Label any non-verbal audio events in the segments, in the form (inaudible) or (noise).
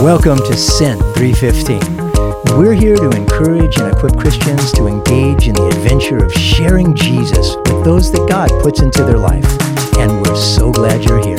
Welcome to Sent 315. We're here to encourage and equip Christians to engage in the adventure of sharing Jesus with those that God puts into their life. And we're so glad you're here.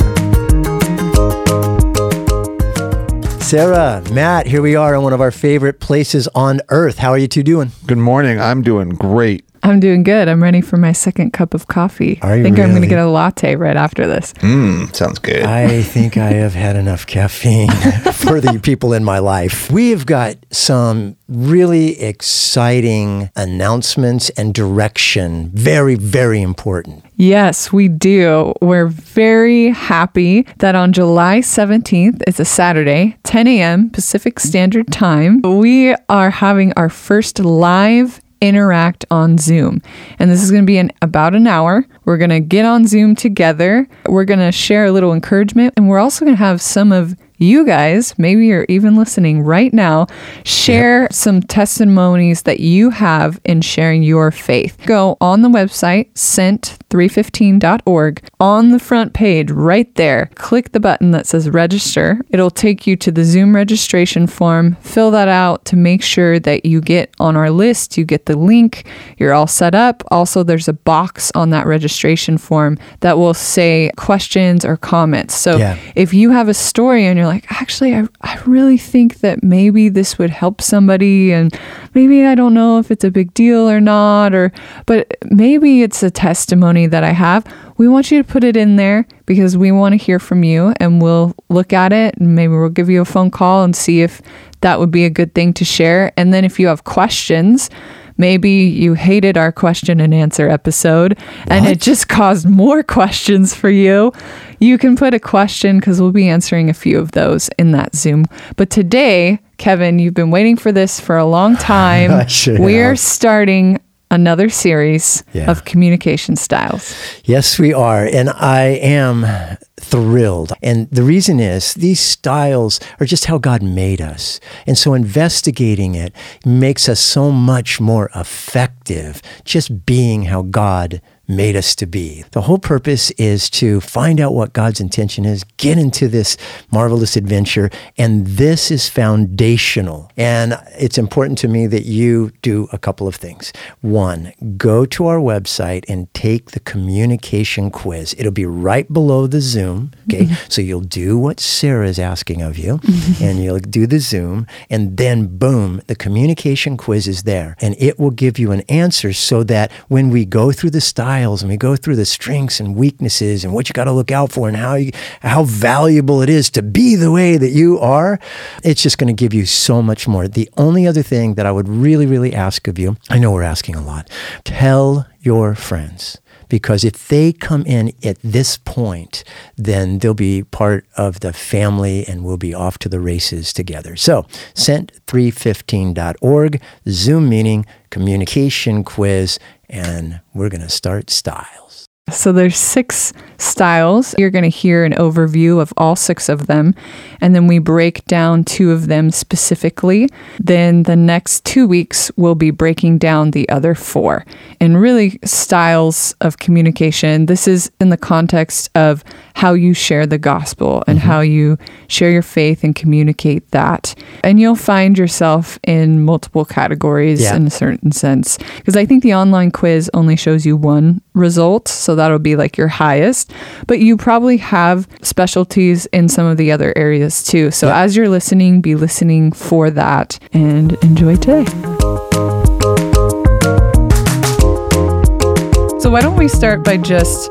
Sarah, Matt, here we are in one of our favorite places on earth. How are you two doing? Good morning. I'm doing great. I'm doing good. I'm ready for my second cup of coffee. Are you I think I'm going to get a latte right after this. Mmm, sounds good. I think I have had enough caffeine (laughs) for the people in my life. We have got some really exciting announcements and direction. Very, very important. Yes, we do. We're very happy that on July 17th, it's a Saturday, 10 a.m. Pacific Standard Time, we are having our first live interact on Zoom. And this is going to be in about an hour. We're going to get on Zoom together. We're going to share a little encouragement. And we're also going to have some of you guys, maybe you're even listening right now, share some testimonies that you have in sharing your faith. Go on the website, sent315.org. On the front page, right there, click the button that says register. It'll take you to the Zoom registration form. Fill that out to make sure that you get on our list, you get the link, you're all set up. Also, there's a box on that registration form that will say questions or comments. So Yeah. if you have a story and you're like, actually, I, I really think that maybe this would help somebody, and maybe I don't know if it's a big deal or not, or but maybe it's a testimony that I have. We want you to put it in there because we want to hear from you, and we'll look at it, and maybe we'll give you a phone call and see if that would be a good thing to share. And then if you have questions, Maybe you hated our question and answer episode and it just caused more (laughs) questions for you. You can put a question because we'll be answering a few of those in that Zoom. But today, Kevin, you've been waiting for this for a long (laughs) time. We're have. starting another series Yeah. of communication styles. Yes, we are. And I am thrilled. And the reason is these styles are just how God made us. And so investigating it makes us so much more effective just being how God made us to be. The whole purpose is to find out what God's intention is, get into this marvelous adventure, and this is foundational. And it's important to me that you do a couple of things. One, go to our website and take the communication quiz. It'll be right below the Zoom. Okay. Mm-hmm. So you'll do what Sarah is asking of you, mm-hmm. and you'll do the Zoom, and then boom, the communication quiz is there. And it will give you an answer so that when we go through the and we go through the strengths and weaknesses and what you got to look out for and how you, how valuable it is to be the way that you are, it's just going to give you so much more. The only other thing that I would really, really ask of you, I know we're asking a lot, tell your friends. Because if they come in at this point, then they'll be part of the family and we'll be off to the races together. So, sent315.org, Zoom meeting, communication quiz, and we're going to start styles. So there's six styles. You're going to hear an overview of all six of them, and then we break down two of them specifically. Then the next two weeks we'll be breaking down the other four. And really styles of communication. This is in the context of how you share the gospel and mm-hmm. how you share your faith and communicate that. And you'll find yourself in multiple categories Yeah. in a certain sense. Because I think the online quiz only shows you one result. So that'll be like your highest. But you probably have specialties in some of the other areas too. So Yeah. as you're listening, be listening for that and enjoy today. So why don't we start by just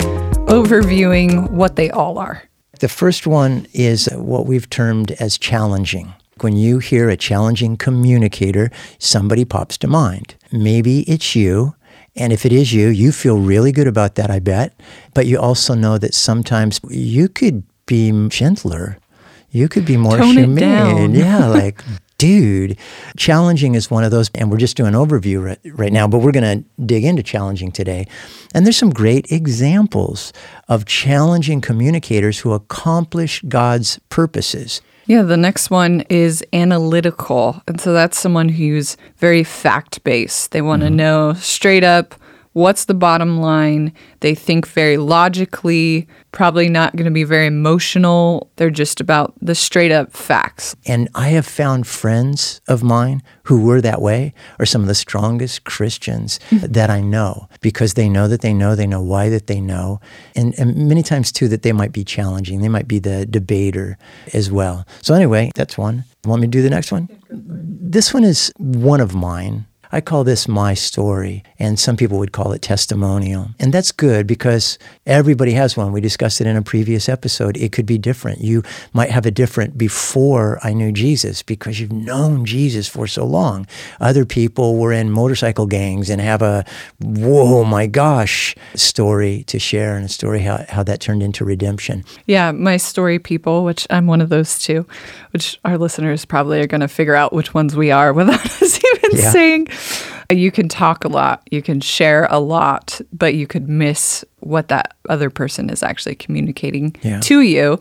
overviewing what they all are? The first one is what we've termed as challenging. When you hear a challenging communicator, somebody pops to mind. Maybe it's you. And if it is you, you feel really good about that, I bet. But you also know that sometimes you could be gentler. You could be more Tone it humane. down. Yeah, like, (laughs) dude, challenging is one of those. And we're just doing an overview right, right now, but we're going to dig into challenging today. And there's some great examples of challenging communicators who accomplish God's purposes. Yeah, the next one is analytical. And so that's someone who's very fact based. They want to mm-hmm. know straight up what's the bottom line. They think very logically, probably not going to be very emotional. They're just about the straight up facts. And I have found friends of mine who were that way are some of the strongest Christians hmm. that I know because they know that they know, they know why that they know. And, and many times, too, that they might be challenging. They might be the debater as well. So, anyway, that's one. Want me to do the next one? This one is one of mine. I call this my story, and some people would call it testimonial. And that's good because everybody has one. We discussed it in a previous episode. It could be different. You might have a different before I knew Jesus because you've known Jesus for so long. Other people were in motorcycle gangs and have a, whoa, my gosh, story to share and a story how, how that turned into redemption. Yeah, my story people, which I'm one of those too, which our listeners probably are going to figure out which ones we are without (laughs) us even (laughs) Yeah. saying. You can talk a lot, you can share a lot, but you could miss what that other person is actually communicating Yeah. to you.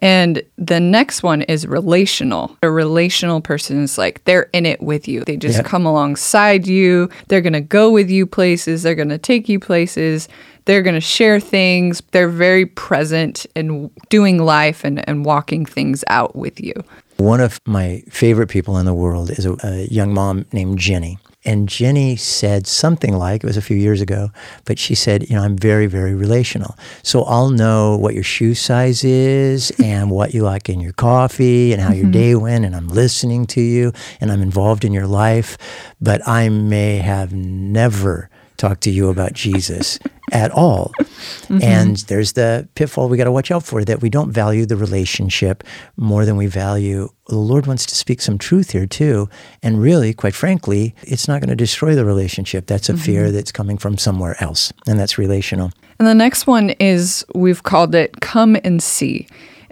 And the next one is relational. A relational person is like they're in it with you. They just come alongside you. They're going to go with you places. They're going to take you places. They're going to share things. They're very present in doing life and, and walking things out with you. One of my favorite people in the world is a, a young mom named Jenny. And Jenny said something like, it was a few years ago, but she said, you know, I'm very, very relational. So I'll know what your shoe size is (laughs) and what you like in your coffee and how your mm-hmm. day went. And I'm listening to you and I'm involved in your life. But I may have never talked to you about Jesus (laughs) at all. Mm-hmm. And there's the pitfall we got to watch out for that we don't value the relationship more than we value. The Lord wants to speak some truth here too. And really, quite frankly, it's not going to destroy the relationship. That's a mm-hmm. fear that's coming from somewhere else, and that's relational. And the next one is we've called it Come and See.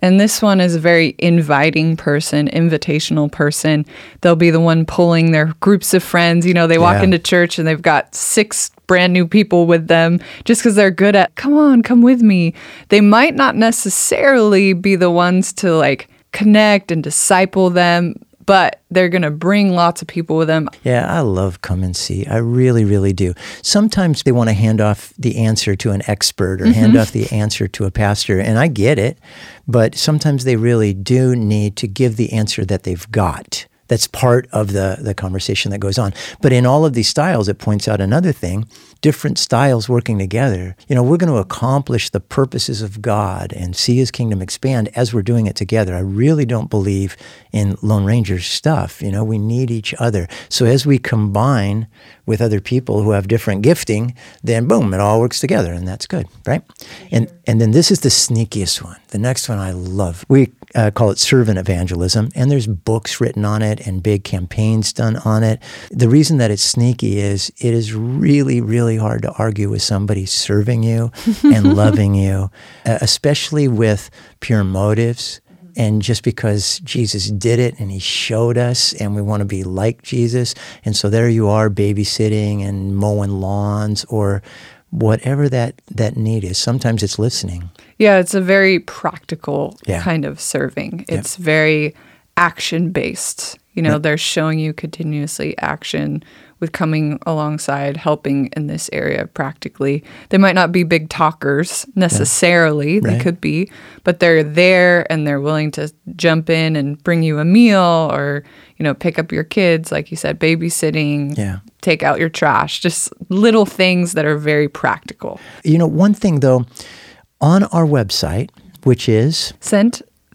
And this one is a very inviting person, invitational person. They'll be the one pulling their groups of friends. You know, they walk Yeah. into church and they've got six brand new people with them just because they're good at, come on, come with me. They might not necessarily be the ones to like connect and disciple them, but they're going to bring lots of people with them. Yeah, I love come and see. I really, really do. Sometimes they want to hand off the answer to an expert or hand mm-hmm. off the answer to a pastor, and I get it. But sometimes they really do need to give the answer that they've got. That's part of the, the conversation that goes on. But in all of these styles, it points out another thing different styles working together. You know, we're going to accomplish the purposes of God and see his kingdom expand as we're doing it together. I really don't believe in Lone Ranger stuff. You know, we need each other. So as we combine with other people who have different gifting, then boom, it all works together and that's good, right? And and then this is the sneakiest one. The next one I love. We uh, call it servant evangelism, and there's books written on it and big campaigns done on it. The reason that it's sneaky is it is really, really hard to argue with somebody serving you (laughs) and loving you, uh, especially with pure motives. And just because Jesus did it and he showed us, and we want to be like Jesus. And so there you are babysitting and mowing lawns or whatever that, that need is. Sometimes it's listening. Yeah, it's a very practical Yeah. kind of serving. It's very action based. You know, they're showing you continuously action with coming alongside, helping in this area practically. They might not be big talkers necessarily, they Right. could be, but they're there and they're willing to jump in and bring you a meal or, you know, pick up your kids, like you said, babysitting, Yeah. take out your trash, just little things that are very practical. You know, one thing though, on our website, which is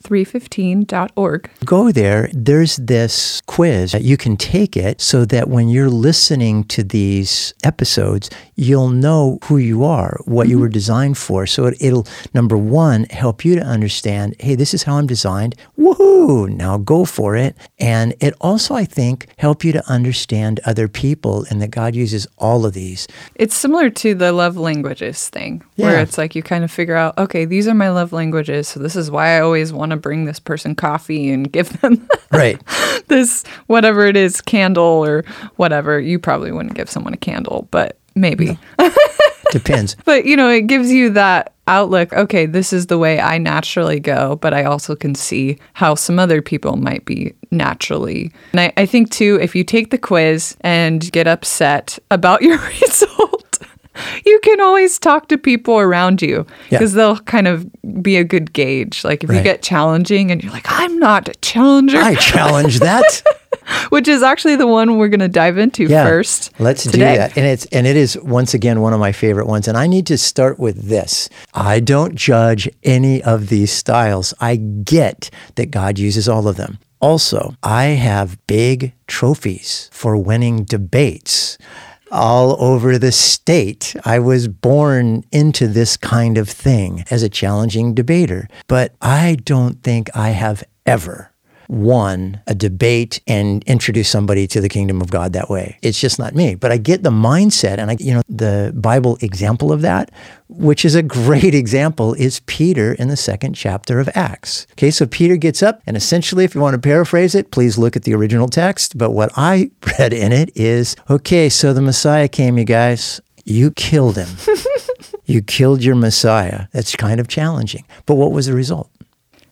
Sent315.org. go there, there's this quiz. That you can take it so that when you're listening to these episodes, you'll know who you are, what you mm-hmm. were designed for. So it, it'll, number one, help you to understand hey, this is how I'm designed. Woohoo! Now go for it. And it also, I think, help you to understand other people and that God uses all of these. It's similar to the love languages thing, where it's like you kind of figure out, okay, these are my love languages. So this is why I always want to bring this person coffee and give them (laughs) Right. this, whatever it is, candle or whatever. You probably wouldn't give someone a candle, but maybe. (laughs) Depends. But, you know, it gives you that outlook. Okay, this is the way I naturally go, but I also can see how some other people might be naturally. And I, I think, too, if you take the quiz and get upset about (laughs) your result, you can always talk to people around you Yeah. because they'll kind of be a good gauge. Like if you get challenging and you're like, I'm not a challenger, I challenge that. (laughs) which is actually the one we're going to dive into yeah. first. Let's do that. And it's and it is once again one of my favorite ones. And I need to start with this. I don't judge any of these styles. I get that God uses all of them. Also, I have big trophies for winning debates all over the state. I was born into this kind of thing as a challenging debater, but I don't think I have ever won a debate and introduce somebody to the kingdom of God that way. It's just not me. But I get the mindset and I you know the Bible example of that, which is a great (laughs) example is Peter in the second chapter of Acts. Okay, so Peter gets up and essentially if you want to paraphrase it, please look at the original text, but what I (laughs) read in it is, okay, so the Messiah came you guys, you killed him. (laughs) you killed your Messiah. That's kind of challenging. But what was the result?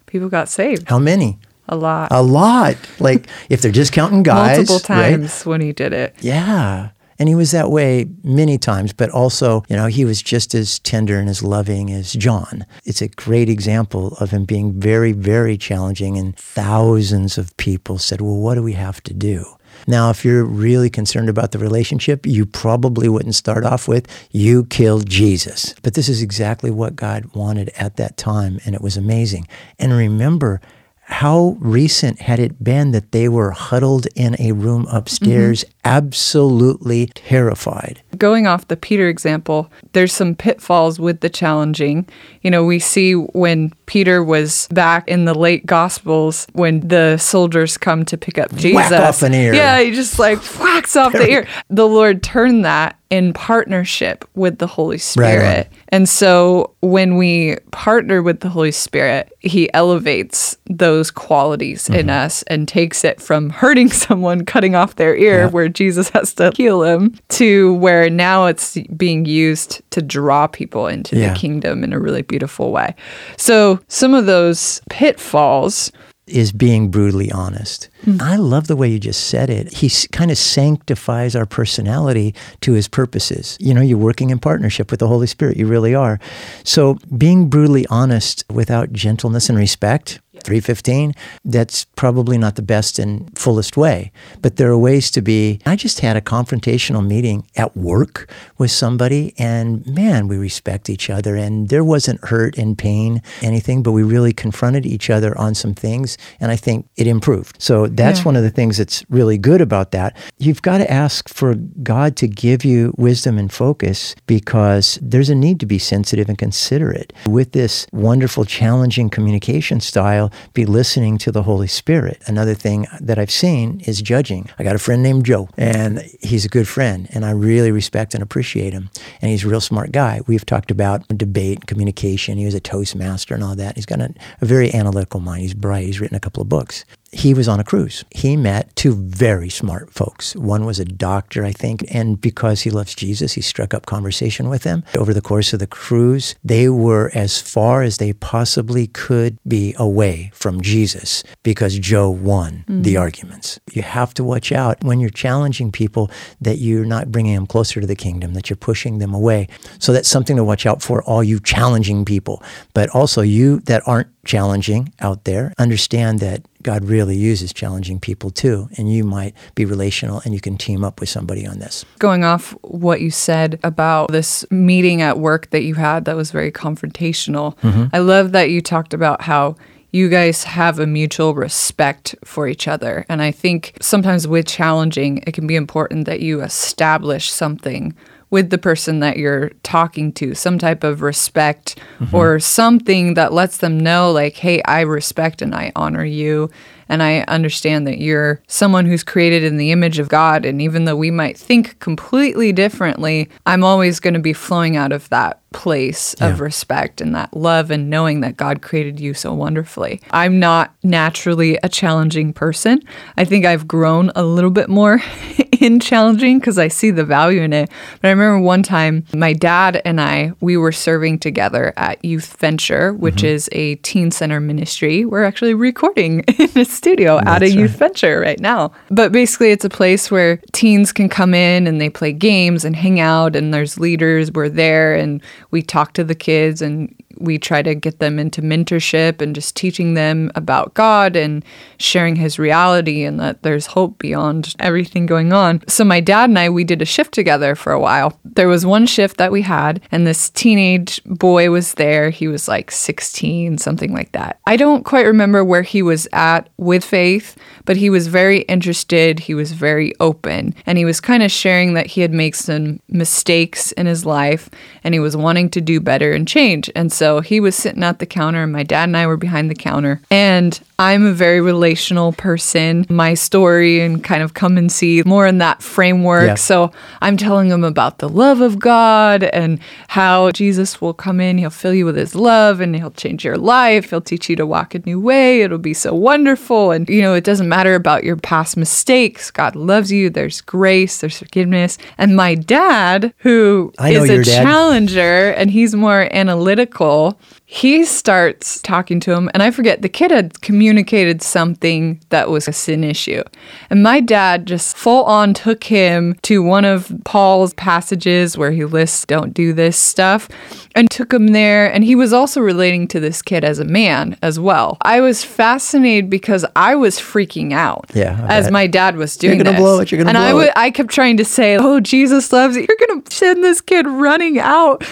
People got saved How many? A lot. A lot. Like (laughs) if they're just counting guys. Multiple right? times when he did it. Yeah. And he was that way many times, but also, you know, he was just as tender and as loving as John. It's a great example of him being very, very challenging. And thousands of people said, well, what do we have to do? Now, if you're really concerned about the relationship, you probably wouldn't start off with, you killed Jesus. But this is exactly what God wanted at that time, and it was amazing. And remember, how recent had it been that they were huddled in a room upstairs, mm-hmm. absolutely terrified? going off the Peter example, there's some pitfalls with the challenging. You know, we see when Peter was back in the late Gospels, when the soldiers come to pick up Jesus. off an ear. Yeah, he just like whacks off the ear. The Lord turned that in partnership with the Holy Spirit. and so when we partner with the Holy Spirit, he elevates those qualities in Mm-hmm. us and takes it from (laughs) hurting someone, cutting off their ear, where Jesus has to heal him, to where now it's being used to draw people into Yeah. the kingdom in a really beautiful way. So some of those pitfalls is being brutally honest. Hmm. I love the way you just said it. He s- kind of sanctifies our personality to his purposes. You know, you're working in partnership with the Holy Spirit. You really are. So being brutally honest without gentleness and respect, 315, that's probably not the best and fullest way. But there are ways to be. I just had a confrontational meeting at work with somebody, and man, we respect each other. And there wasn't hurt and pain, anything, but we really confronted each other on some things. And I think it improved. So that's Yeah. one of the things that's really good about that. You've got to ask for God to give you wisdom and focus because there's a need to be sensitive and considerate. With this wonderful, challenging communication style, be listening to the Holy Spirit. Another thing that I've seen is judging. I got a friend named Joe, and he's a good friend, and I really respect and appreciate him. And he's a real smart guy. We've talked about debate, and communication. He was a Toastmaster and all that. He's got a, a very analytical mind. He's bright. He's written a couple of books he was on a cruise. He met two very smart folks. One was a doctor, I think, and because he loves Jesus, he struck up conversation with them. Over the course of the cruise, they were as far as they possibly could be away from Jesus because Joe won mm. the arguments. You have to watch out when you're challenging people that you're not bringing them closer to the kingdom, that you're pushing them away. So that's something to watch out for, all you challenging people. But also, you that aren't challenging out there, understand that God really uses challenging people too. And you might be relational and you can team up with somebody on this. going off what you said about this meeting at work that you had that was very confrontational, mm-hmm. I love that you talked about how you guys have a mutual respect for each other. And I think sometimes with challenging, it can be important that you establish something with the person that you're talking to, some type of respect or mm-hmm. something that lets them know, like, hey, I respect and I honor you. And I understand that you're someone who's created in the image of God. And even though we might think completely differently, I'm always going to be flowing out of that place of respect and that love and knowing that God created you so wonderfully. I'm not naturally a challenging person. I think I've grown a little bit more (laughs) in challenging because I see the value in it. But I remember one time my dad and I, we were serving together at Youth Venture, which mm-hmm. is a teen center ministry. We're actually recording (laughs) in a studio at a That's youth venture right now. But basically, it's a place where teens can come in and they play games and hang out, and there's leaders. We're there and we talk to the kids and we try to get them into mentorship and just teaching them about God and sharing his reality and that there's hope beyond everything going on. So my dad and I we did a shift together for a while. There was one shift that we had and this teenage boy was there. He was like 16, something like that. I don't quite remember where he was at with faith, but he was very interested, he was very open, and he was kind of sharing that he had made some mistakes in his life and he was wanting to do better and change. And so so he was sitting at the counter, and my dad and I were behind the counter. And I'm a very relational person. My story and kind of come and see more in that framework. Yeah. So I'm telling them about the love of God and how Jesus will come in, he'll fill you with his love and he'll change your life. He'll teach you to walk a new way. It'll be so wonderful. And, you know, it doesn't matter about your past mistakes. God loves you. There's grace, there's forgiveness. And my dad, who is a dad. challenger and he's more analytical, he starts talking to him. And I forget, the kid had communicated something that was a sin issue. And my dad just full on took him to one of Paul's passages where he lists don't do this stuff and took him there. And he was also relating to this kid as a man as well. I was fascinated because I was freaking out Yeah, I as my dad was doing You're gonna this. blow it, you're gonna and I blow would, it. I kept trying to say, "Oh, Jesus loves you." You're going to send this kid running out.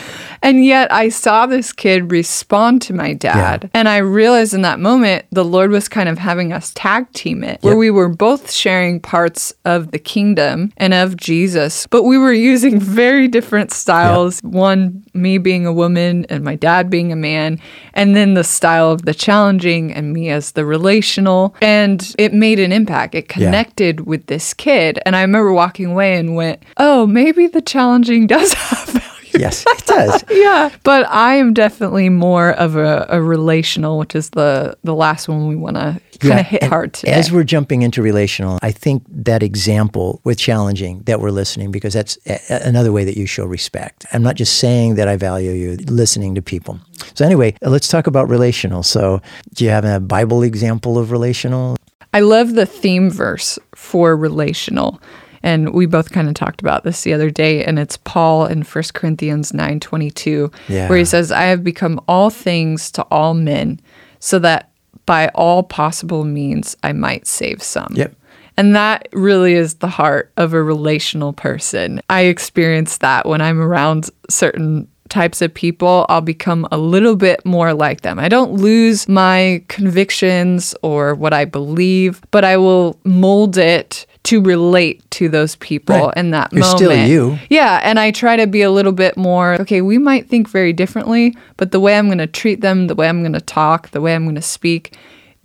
And yet I saw this kid respond to my dad. And I realized in that moment the Lord was kind of having us tag team it where Yep. we were both sharing parts of the kingdom and of Jesus, but we were using very different styles. One me being a woman and my dad being a man, and then the style of the challenging and me as the relational. And it made an impact. It Yeah. connected with this kid. And I remember walking away and went, oh, maybe the challenging (laughs) does have. (laughs) Yes, it does. Yeah, but I am definitely more of a, a relational, which is the the last one we want to kind Yeah, of hit and hard today. As we're jumping into relational, I think that example with challenging that we're listening because that's a- a- another way that you show respect. I'm not just saying that I value you, listening to people. So anyway, uh, let's talk about relational. So do you have a Bible example of relational? I love the theme verse for relational. And we both kind of talked about this the other day, and it's Paul in 1 Corinthians 9 22, Yeah. where he says, I have become all things to all men, so that by all possible means I might save some. Yep. And that really is the heart of a relational person. I experience that when I'm around certain types of people, I'll become a little bit more like them. I don't lose my convictions or what I believe, but I will mold it to relate to those people Right. in that You're moment. still you. Yeah, and I try to be a little bit more okay, we might think very differently, but the way I'm going to treat them, the way I'm going to talk, the way I'm going to speak,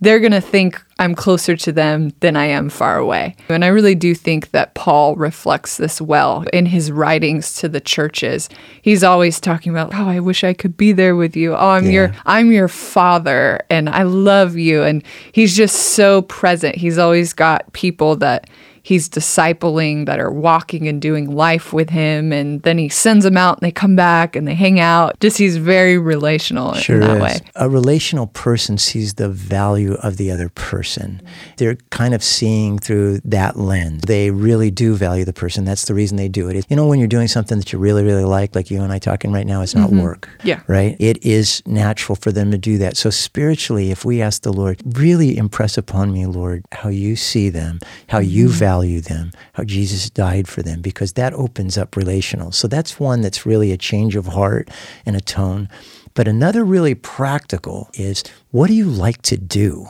they're going to think I'm closer to them than I am far away. And I really do think that Paul reflects this well in his writings to the churches. He's always talking about, "Oh, I wish I could be there with you. Oh, I'm your I'm your father and I love you." And he's just so present. He's always got people that he's discipling that are walking and doing life with him and then he sends them out and they come back and they hang out just he's very relational Sure in that is. way A relational person sees the value of the other person. They're kind of seeing through that lens. They really do value the person. That's the reason they do it. You know, when you're doing something that you really, really like, like you and I talking right now, it's not work. Mm-hmm. Yeah. Right? It is natural for them to do that. So spiritually, if we ask the Lord, really impress upon me, Lord, how you see them, how you Mm-hmm. value them, how Jesus died for them, because that opens up relational. So that's one that's really a change of heart and a tone. But another really practical is what do you like to do?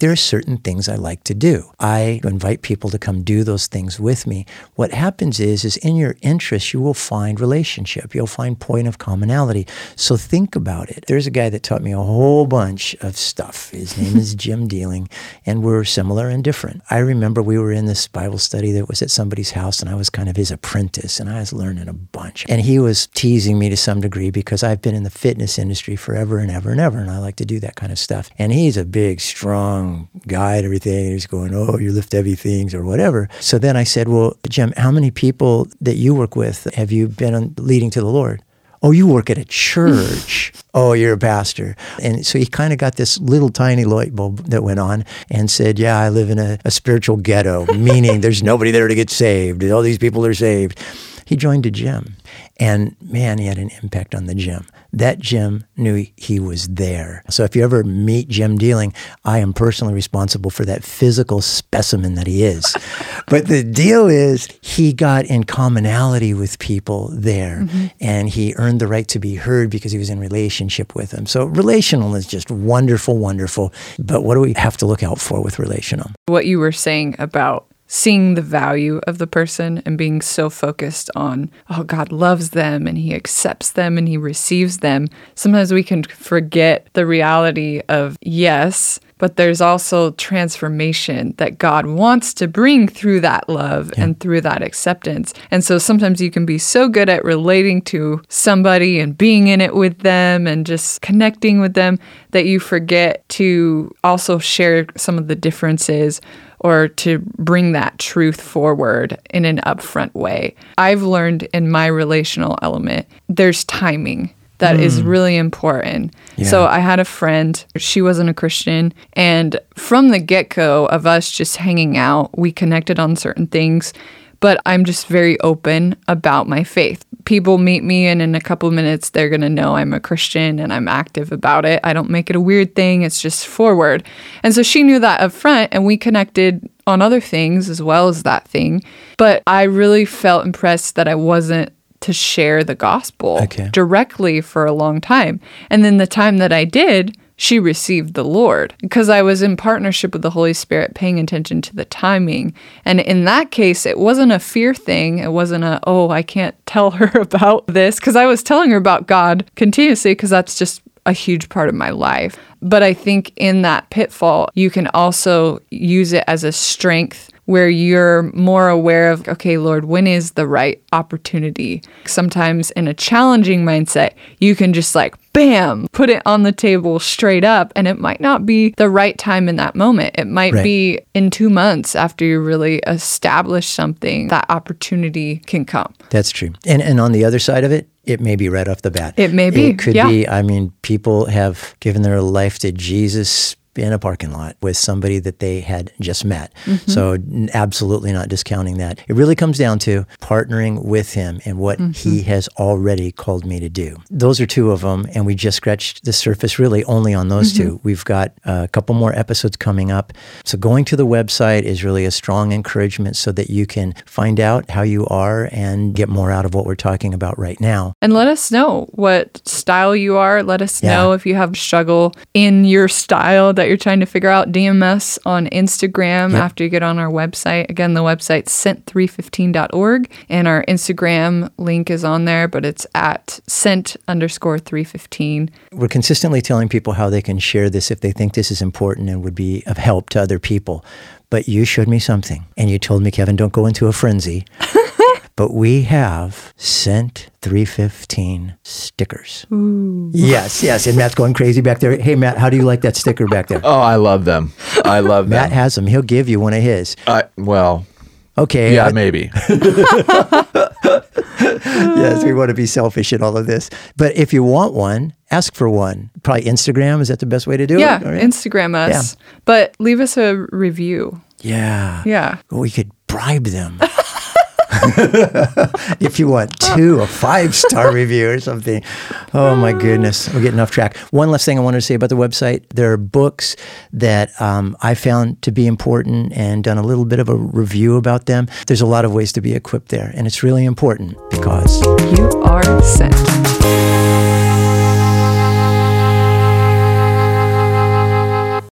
There are certain things I like to do. I invite people to come do those things with me. What happens is, is in your interests, you will find relationship. You'll find point of commonality. So think about it. There's a guy that taught me a whole bunch of stuff. His name is Jim Dealing, and we're similar and different. I remember we were in this Bible study that was at somebody's house, and I was kind of his apprentice, and I was learning a bunch. And he was teasing me to some degree because I've been in the fitness industry forever and ever and ever, and I like to do that kind of stuff. And he's a big, strong guy and everything. And he's going, Oh, you lift heavy things or whatever. So then I said, Well, Jim, how many people that you work with have you been leading to the Lord? Oh, you work at a church. (laughs) oh, you're a pastor. And so he kind of got this little tiny light bulb that went on and said, Yeah, I live in a, a spiritual ghetto, (laughs) meaning there's nobody there to get saved. All these people are saved. He joined a gym. And man, he had an impact on the gym. That Jim knew he was there. So if you ever meet Jim Dealing, I am personally responsible for that physical specimen that he is. (laughs) but the deal is, he got in commonality with people there mm-hmm. and he earned the right to be heard because he was in relationship with them. So relational is just wonderful, wonderful. But what do we have to look out for with relational? What you were saying about seeing the value of the person and being so focused on, oh, God loves them and He accepts them and He receives them, sometimes we can forget the reality of, yes, but there's also transformation that God wants to bring through that love yeah. and through that acceptance. And so sometimes you can be so good at relating to somebody and being in it with them and just connecting with them that you forget to also share some of the differences or to bring that truth forward in an upfront way. I've learned in my relational element, there's timing that mm. is really important. Yeah. So I had a friend, she wasn't a Christian, and from the get go of us just hanging out, we connected on certain things. But I'm just very open about my faith people meet me and in a couple minutes they're going to know I'm a Christian and I'm active about it. I don't make it a weird thing, it's just forward. And so she knew that up front and we connected on other things as well as that thing. But I really felt impressed that I wasn't to share the gospel okay. directly for a long time. And then the time that I did, she received the Lord because I was in partnership with the Holy Spirit, paying attention to the timing. And in that case, it wasn't a fear thing. It wasn't a, oh, I can't tell her (laughs) about this because I was telling her about God continuously because that's just a huge part of my life. But I think in that pitfall, you can also use it as a strength where you're more aware of, okay, Lord, when is the right opportunity? Sometimes in a challenging mindset, you can just like, bam, put it on the table straight up. And it might not be the right time in that moment. It might right. be in two months after you really establish something, that opportunity can come. That's true. And, and on the other side of it, it may be right off the bat. It may be. It could yeah. be. I mean, people have given their life to Jesus in a parking lot with somebody that they had just met. Mm-hmm. So, absolutely not discounting that. It really comes down to partnering with him and what mm-hmm. he has already called me to do. Those are two of them, and we just scratched the surface really only on those mm-hmm. two. We've got a couple more episodes coming up. So, going to the website is really a strong encouragement so that you can find out how you are and get more out of what we're talking about right now. And let us know what style you are. Let us yeah. know if you have struggle in your style that you're trying to figure out, DM us on Instagram yep. after you get on our website. Again, the website's sent315.org, and our Instagram link is on there, but it's at sent underscore 315. We're consistently telling people how they can share this if they think this is important and would be of help to other people. But you showed me something, and you told me, Kevin, don't go into a frenzy. (laughs) but we have sent 315 stickers. Ooh. Yes, yes. And Matt's going crazy back there. Hey, Matt, how do you like that sticker back there? Oh, I love them. I love Matt them. Matt has them. He'll give you one of his. Uh, well, okay. Yeah, I, maybe. (laughs) yes, we want to be selfish in all of this. But if you want one, ask for one. Probably Instagram. Is that the best way to do yeah, it? Yeah, Instagram us. Yeah. But leave us a review. Yeah. Yeah. we could bribe them. (laughs) (laughs) if you want two, a five star (laughs) review or something. Oh my goodness, we're getting off track. One last thing I wanted to say about the website there are books that um, I found to be important and done a little bit of a review about them. There's a lot of ways to be equipped there, and it's really important because you are sent.